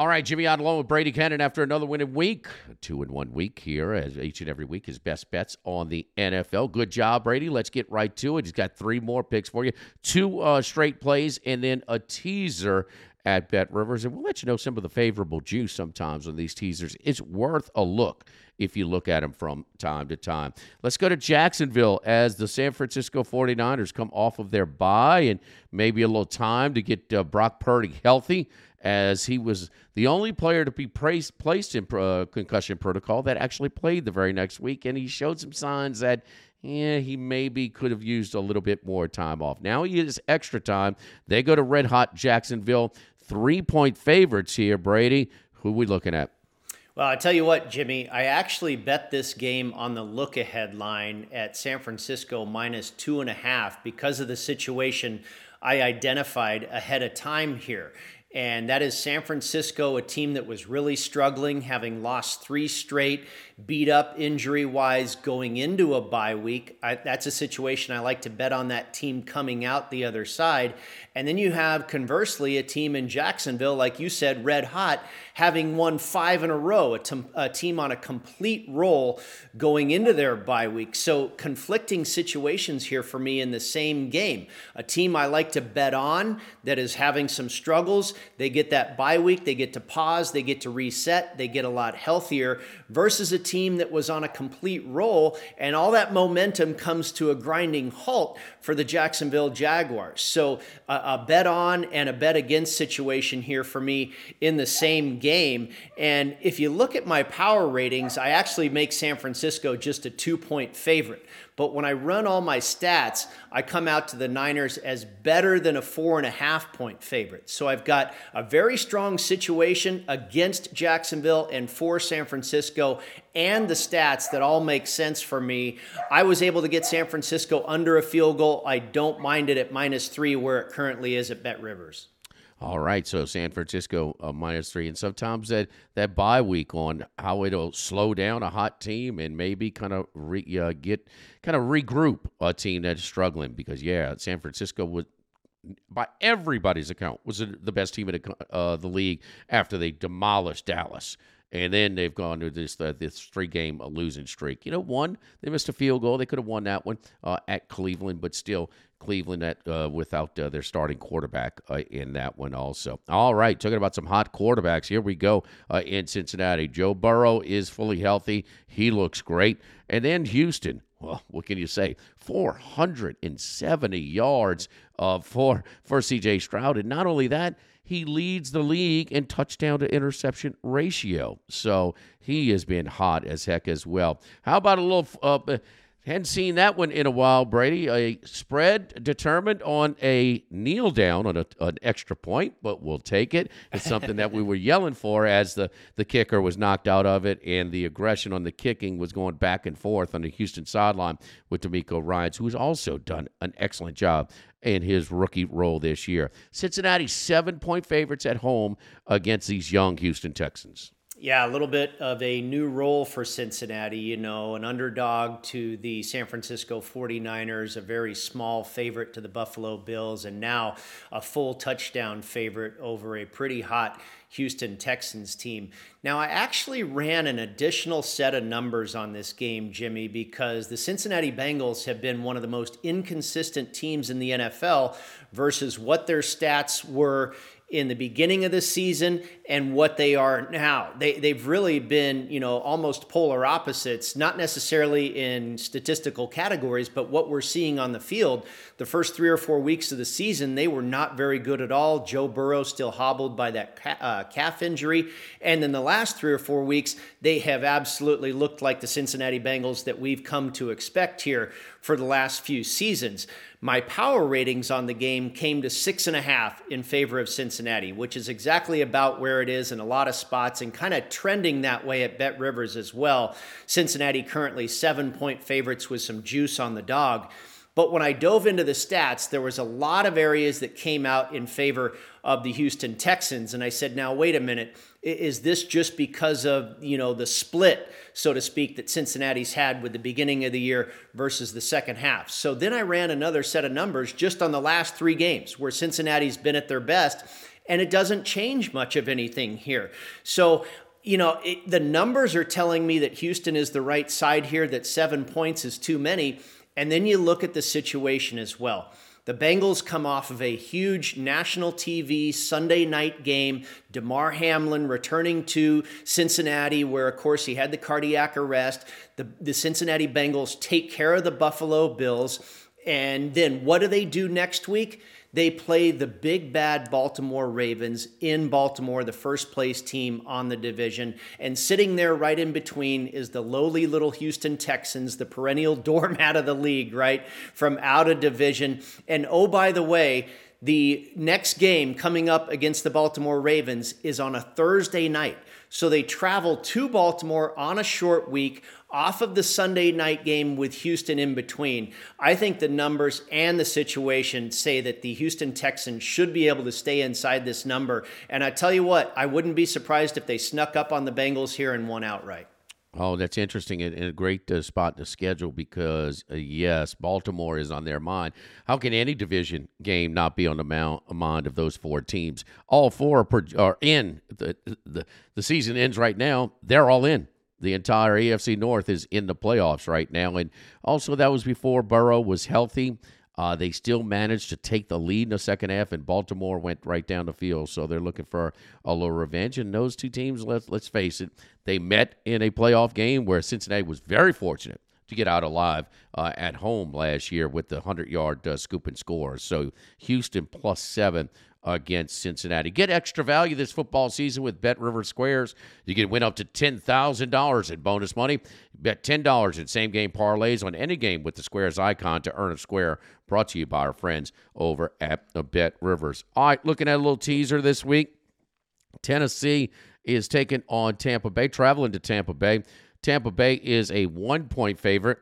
All right, Jimmy Ott along with Brady Kannon after another winning week. Two in one week here, as each and every week, his best bets on the NFL. Good job, Brady. Let's get right to it. He's got three more picks for you two uh, straight plays and then a teaser at Bet Rivers. And we'll let you know some of the favorable juice sometimes on these teasers. It's worth a look if you look at them from time to time. Let's go to Jacksonville as the San Francisco 49ers come off of their bye and maybe a little time to get uh, Brock Purdy healthy as he was the only player to be placed, placed in uh, concussion protocol that actually played the very next week. And he showed some signs that yeah, he maybe could have used a little bit more time off. Now he is extra time. They go to red hot Jacksonville, three point favorites here, Brady. Who are we looking at? Well, I tell you what, Jimmy, I actually bet this game on the look ahead line at San Francisco minus two and a half because of the situation I identified ahead of time here and that is San Francisco, a team that was really struggling, having lost three straight, beat up injury wise going into a bye week. I, that's a situation I like to bet on that team coming out the other side. And then you have, conversely, a team in Jacksonville, like you said, red hot, having won five in a row, a, t- a team on a complete roll going into their bye week. So, conflicting situations here for me in the same game. A team I like to bet on that is having some struggles. They get that bye week, they get to pause, they get to reset, they get a lot healthier, versus a team that was on a complete roll, and all that momentum comes to a grinding halt for the Jacksonville Jaguars. So, uh, a bet on and a bet against situation here for me in the same game. And if you look at my power ratings, I actually make San Francisco just a two point favorite. But when I run all my stats, I come out to the Niners as better than a four and a half point favorite. So I've got a very strong situation against Jacksonville and for San Francisco, and the stats that all make sense for me. I was able to get San Francisco under a field goal. I don't mind it at minus three where it currently is at Bet Rivers. All right, so San Francisco uh, minus three, and sometimes that that bye week on how it'll slow down a hot team and maybe kind of re, uh, get kind of regroup a team that's struggling because yeah, San Francisco was by everybody's account was the best team in uh, the league after they demolished Dallas and then they've gone to this uh, this three game losing streak. You know, one they missed a field goal; they could have won that one uh, at Cleveland, but still Cleveland at uh, without uh, their starting quarterback uh, in that one also. All right, talking about some hot quarterbacks. Here we go uh, in Cincinnati. Joe Burrow is fully healthy; he looks great, and then Houston. Well, what can you say? 470 yards for for C.J. Stroud, and not only that he leads the league in touchdown to interception ratio. So he has been hot as heck as well. How about a little? Uh, hadn't seen that one in a while, Brady. A spread determined on a kneel down on a, an extra point, but we'll take it. It's something that we were yelling for as the, the kicker was knocked out of it, and the aggression on the kicking was going back and forth on the Houston sideline with DeMeco Ryans, who's also done an excellent job in his rookie role this year. Cincinnati, seven point favorites at home against these young Houston Texans. Yeah, a little bit of a new role for Cincinnati, you know, an underdog to the San Francisco 49ers, a very small favorite to the Buffalo Bills, and now a full touchdown favorite over a pretty hot Houston Texans team. Now, I actually ran an additional set of numbers on this game, Jimmy, because the Cincinnati Bengals have been one of the most inconsistent teams in the NFL versus what their stats were in the beginning of the season and what they are now. They, they've really been, you know, almost polar opposites, not necessarily in statistical categories, but what we're seeing on the field. The first three or four weeks of the season, they were not very good at all. Joe Burrow still hobbled by that uh, calf injury. And then the last three or four weeks, they have absolutely looked like the Cincinnati Bengals that we've come to expect here for the last few seasons. My power ratings on the game came to six and a half in favor of Cincinnati, which is exactly about where it is in a lot of spots and kind of trending that way at Bet Rivers as well. Cincinnati currently seven point favorites with some juice on the dog. But when I dove into the stats, there was a lot of areas that came out in favor of the Houston Texans. And I said, now, wait a minute. Is this just because of, you know, the split, so to speak, that Cincinnati's had with the beginning of the year versus the second half? So then I ran another set of numbers just on the last three games where Cincinnati's been at their best, and it doesn't change much of anything here. So you know, it, the numbers are telling me that Houston is the right side here, that seven points is too many. And then you look at the situation as well. The Bengals come off of a huge national TV Sunday night game. Damar Hamlin returning to Cincinnati, where, of course, he had the cardiac arrest. The, the Cincinnati Bengals take care of the Buffalo Bills. And then what do they do next week? They play the big bad Baltimore Ravens in Baltimore, the first place team on the division. And sitting there right in between is the lowly little Houston Texans, the perennial doormat of the league, right? From out of division. And oh, by the way, the next game coming up against the Baltimore Ravens is on a Thursday night. So they travel to Baltimore on a short week off of the Sunday night game with Houston in between, I think the numbers and the situation say that the Houston Texans should be able to stay inside this number. And I tell you what, I wouldn't be surprised if they snuck up on the Bengals here and won outright. Oh, that's interesting and a great uh, spot to schedule because, uh, yes, Baltimore is on their mind. How can any division game not be on the mount, mind of those four teams? All four are, per, are in. The, the, the season ends right now. They're all in the entire AFC North is in the playoffs right now. And also, that was before Burrow was healthy. Uh, they still managed to take the lead in the second half, and Baltimore went right down the field. So they're looking for a little revenge. And those two teams, let's, let's face it, they met in a playoff game where Cincinnati was very fortunate to get out alive uh, at home last year with the 100 yard uh, scoop and score. So Houston plus seven against Cincinnati. Get extra value this football season with Bet River Squares. You can win up to $10,000 in bonus money. Bet $10 in same game parlays on any game with the Squares icon to earn a square. Brought to you by our friends over at Bet Rivers. All right, looking at a little teaser this week. Tennessee is taking on Tampa Bay, traveling to Tampa Bay. Tampa Bay is a one point favorite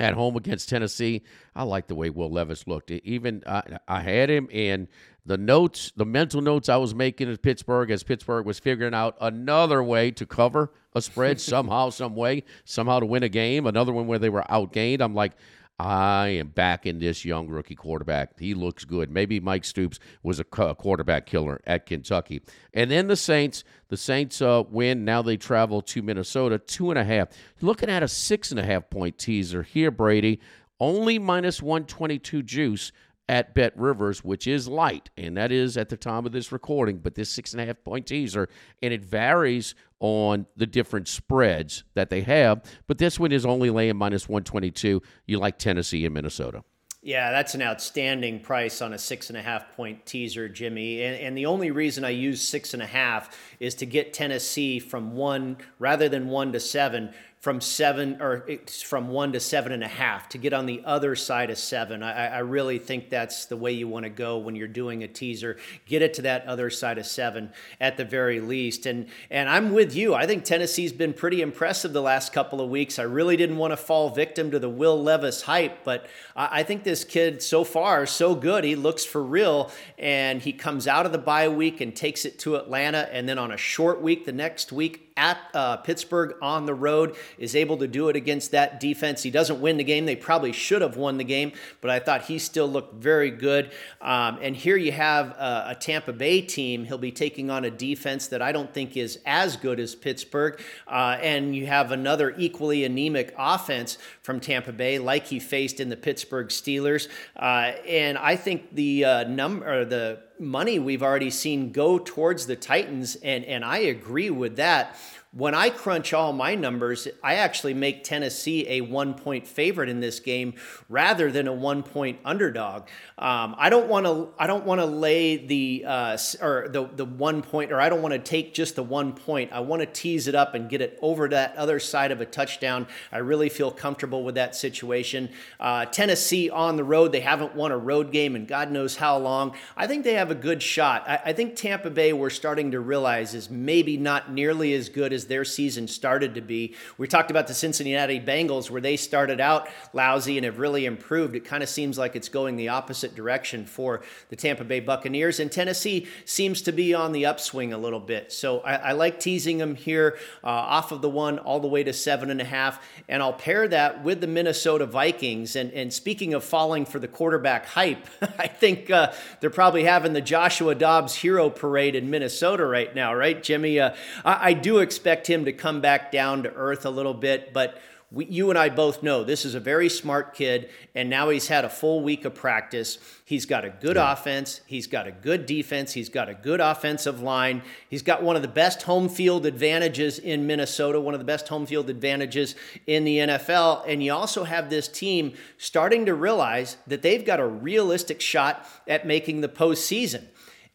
at home against Tennessee. I like the way Will Levis looked. Even I, I had him in the notes, the mental notes I was making at Pittsburgh as Pittsburgh was figuring out another way to cover a spread somehow, some way, somehow to win a game. Another one where they were outgained. I'm like, I am backing this young rookie quarterback. He looks good. Maybe Mike Stoops was a quarterback killer at Kentucky. And then the Saints, the Saints uh, win. Now they travel to Minnesota, two and a half. Looking at a six and a half point teaser here, Brady. Only minus 122 juice at Bet Rivers, which is light, and that is at the time of this recording, but this six and a half point teaser, and it varies on the different spreads that they have. But this one is only laying minus 122. You like Tennessee and Minnesota. Yeah, that's an outstanding price on a six and a half point teaser, Jimmy. And, and, the only reason I use six and a half is to get Tennessee from one rather than one to seven from seven or from one to seven and a half to get on the other side of seven. I, I really think that's the way you want to go when you're doing a teaser. Get it to that other side of seven at the very least. And and I'm with you. I think Tennessee's been pretty impressive the last couple of weeks. I really didn't want to fall victim to the Will Levis hype, but I, I think this kid so far so good. He looks for real, and he comes out of the bye week and takes it to Atlanta, and then on a short week the next week at uh, Pittsburgh on the road, is able to do it against that defense. He doesn't win the game. They probably should have won the game, but I thought he still looked very good. Um, and here you have a, a, Tampa Bay team. He'll be taking on a defense that I don't think is as good as Pittsburgh. Uh, and you have another equally anemic offense from Tampa Bay, like he faced in the Pittsburgh Steelers. Uh, and I think the uh, number, the money we've already seen go towards the Titans, and, and I agree with that when I crunch all my numbers, I actually make Tennessee a one point favorite in this game rather than a one point underdog. Um, I don't want to. I don't want to lay the uh, or the the one point, or I don't want to take just the one point. I want to tease it up and get it over that other side of a touchdown. I really feel comfortable with that situation. Uh, Tennessee on the road, they haven't won a road game in God knows how long. I think they have a good shot. I, I think Tampa Bay, we're starting to realize, is maybe not nearly as good as as their season started to be. We talked about the Cincinnati Bengals where they started out lousy and have really improved. It kind of seems like it's going the opposite direction for the Tampa Bay Buccaneers. And Tennessee seems to be on the upswing a little bit. So I, I like teasing them here uh, off of the one all the way to seven and a half. And I'll pair that with the Minnesota Vikings. And, and speaking of falling for the quarterback hype, I think uh, they're probably having the Joshua Dobbs hero parade in Minnesota right now, right, Jimmy? Uh, I, I do expect expect him to come back down to earth a little bit, but we, you and I both know this is a very smart kid, and now he's had a full week of practice. He's got a good yeah. offense. He's got a good defense. He's got a good offensive line. He's got one of the best home field advantages in Minnesota, one of the best home field advantages in the NFL. And you also have this team starting to realize that they've got a realistic shot at making the postseason.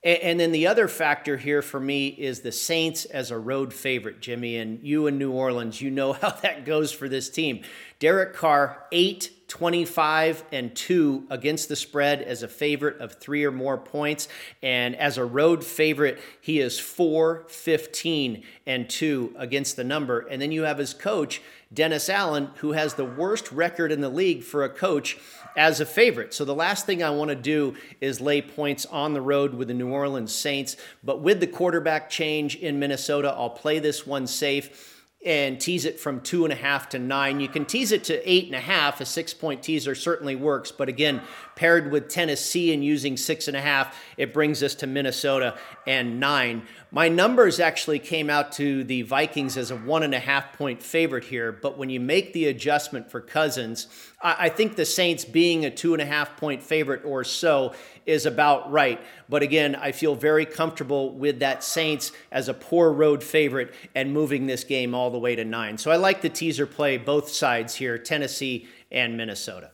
And then the other factor here for me is the Saints as a road favorite, Jimmy. And you in New Orleans, you know how that goes for this team. Derek Carr, 8, 25, and 2 against the spread as a favorite of three or more points. And as a road favorite, he is 4, 15, and 2 against the number. And then you have his coach, Dennis Allen, who has the worst record in the league for a coach as a favorite. So the last thing I want to do is lay points on the road with the New Orleans Saints. But with the quarterback change in Minnesota, I'll play this one safe and tease it from two and a half to nine. You can tease it to eight and a half. A six point teaser certainly works. But again, paired with Tennessee and using six and a half, it brings us to Minnesota and nine. My numbers actually came out to the Vikings as a one and a half point favorite here. But when you make the adjustment for Cousins, I think the Saints being a two and a half point favorite or so is about right. But again, I feel very comfortable with that Saints as a poor road favorite and moving this game all the way to nine. So I like the teaser play both sides here, Tennessee and Minnesota.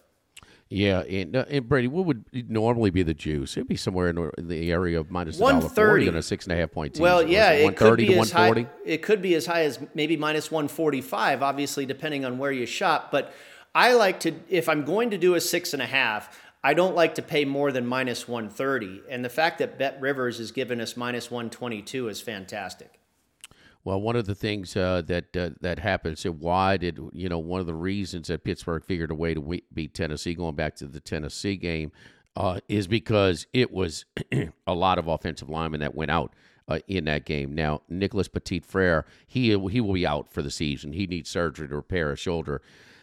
Yeah, and, uh, and, Brady, what would normally be the juice? It'd be somewhere in the area of minus one thirty on a six and a half point. Well, yeah, it, it could be as high. It could be as high as maybe minus one forty five. Obviously, depending on where you shop. But I like to, if I'm going to do a six and a half, I don't like to pay more than minus 130. And the fact that Bet Rivers has given us minus 122 is fantastic. Well, one of the things uh, that uh, that happened, so why did you know one of the reasons that Pittsburgh figured a way to beat Tennessee, going back to the Tennessee game, uh, is because it was a lot of offensive linemen that went out uh, in that game. Now, Nicholas Petit Frere, he he will be out for the season. He needs surgery to repair a shoulder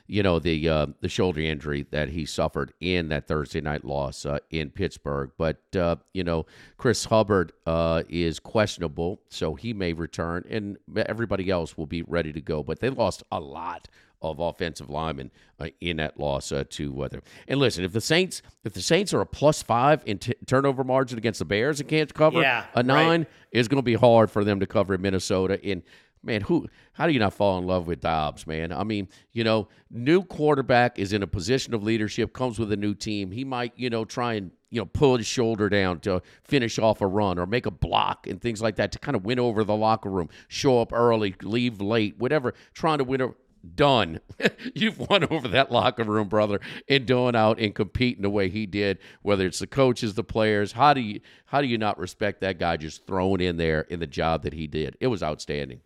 you know the uh, the shoulder injury that he suffered in that Thursday night loss uh, in Pittsburgh. But uh, you know Chris Hubbard uh, is questionable, so he may return, and everybody else will be ready to go. But they lost a lot of offensive linemen uh, in that loss uh, to weather. And listen, if the Saints if the Saints are a plus five in t- turnover margin against the Bears and can't cover yeah, a nine, right. it's going to be hard for them to cover in Minnesota. In man, who how do you not fall in love with Dobbs, man? I mean, you know, new quarterback is in a position of leadership, comes with a new team. He might, you know, try and you know pull his shoulder down to finish off a run or make a block and things like that to kind of win over the locker room, show up early, leave late, whatever, trying to win over done. You've won over that locker room, brother, and going out and competing the way he did. Whether it's the coaches, the players, how do you how do you not respect that guy just thrown in there in the job that he did? It was outstanding.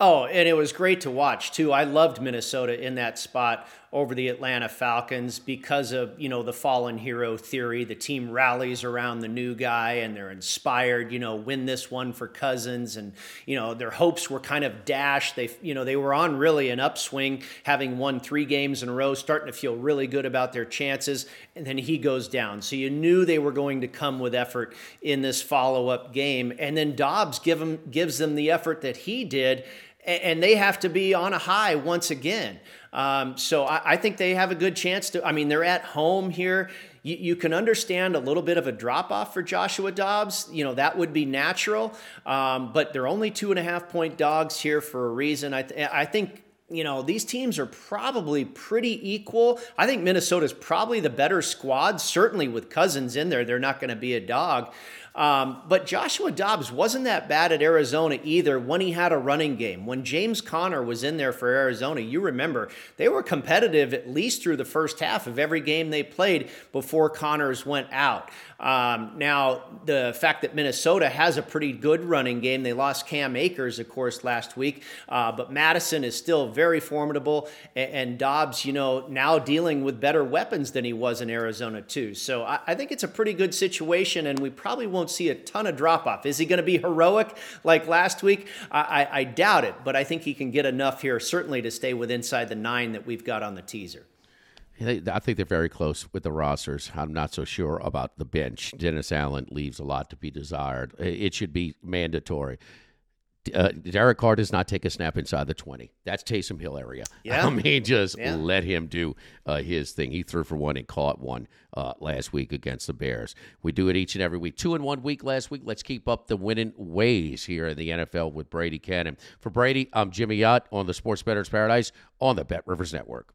Oh, and it was great to watch too. I loved Minnesota in that spot over the Atlanta Falcons because of, you know, the fallen hero theory. The team rallies around the new guy and they're inspired, you know, win this one for Cousins and, you know, their hopes were kind of dashed. They, you know, they were on really an upswing, having won 3 games in a row, starting to feel really good about their chances, and then he goes down. So you knew they were going to come with effort in this follow-up game, and then Dobbs give them, gives them the effort that he did and they have to be on a high once again. Um, so I, I, think they have a good chance to. I mean, they're at home here. You, you can understand a little bit of a drop off for Joshua Dobbs. You know that would be natural, um, but they're only two and a half point dogs here for a reason. I, th- I think you know, these teams are probably pretty equal. I think Minnesota's probably the better squad. Certainly with Cousins in there, they're not going to be a dog. Um, but Joshua Dobbs wasn't that bad at Arizona either when he had a running game. When James Conner was in there for Arizona, you remember they were competitive at least through the first half of every game they played before Connors went out. Um, now, the fact that Minnesota has a pretty good running game, they lost Cam Akers, of course, last week, uh, but Mattison is still very formidable. And, and, Dobbs, you know, now dealing with better weapons than he was in Arizona, too. So I, I think it's a pretty good situation, and we probably won't see a ton of drop off. Is he going to be heroic like last week? I, I, I doubt it, but I think he can get enough here, certainly, to stay with inside the nine that we've got on the teaser. I think they're very close with the rosters. I'm not so sure about the bench. Dennis Allen leaves a lot to be desired. It should be mandatory. Uh, Derek Carr does not take a snap inside the 20. That's Taysom Hill area. Yeah. I mean, just yeah. let him do uh, his thing. He threw for one and caught one uh, last week against the Bears. We do it each and every week. Two in one week last week. Let's keep up the winning ways here in the NFL with Brady Kannon. For Brady, I'm Jimmy Ott on the Sports Bettor's Paradise on the Bet Rivers Network.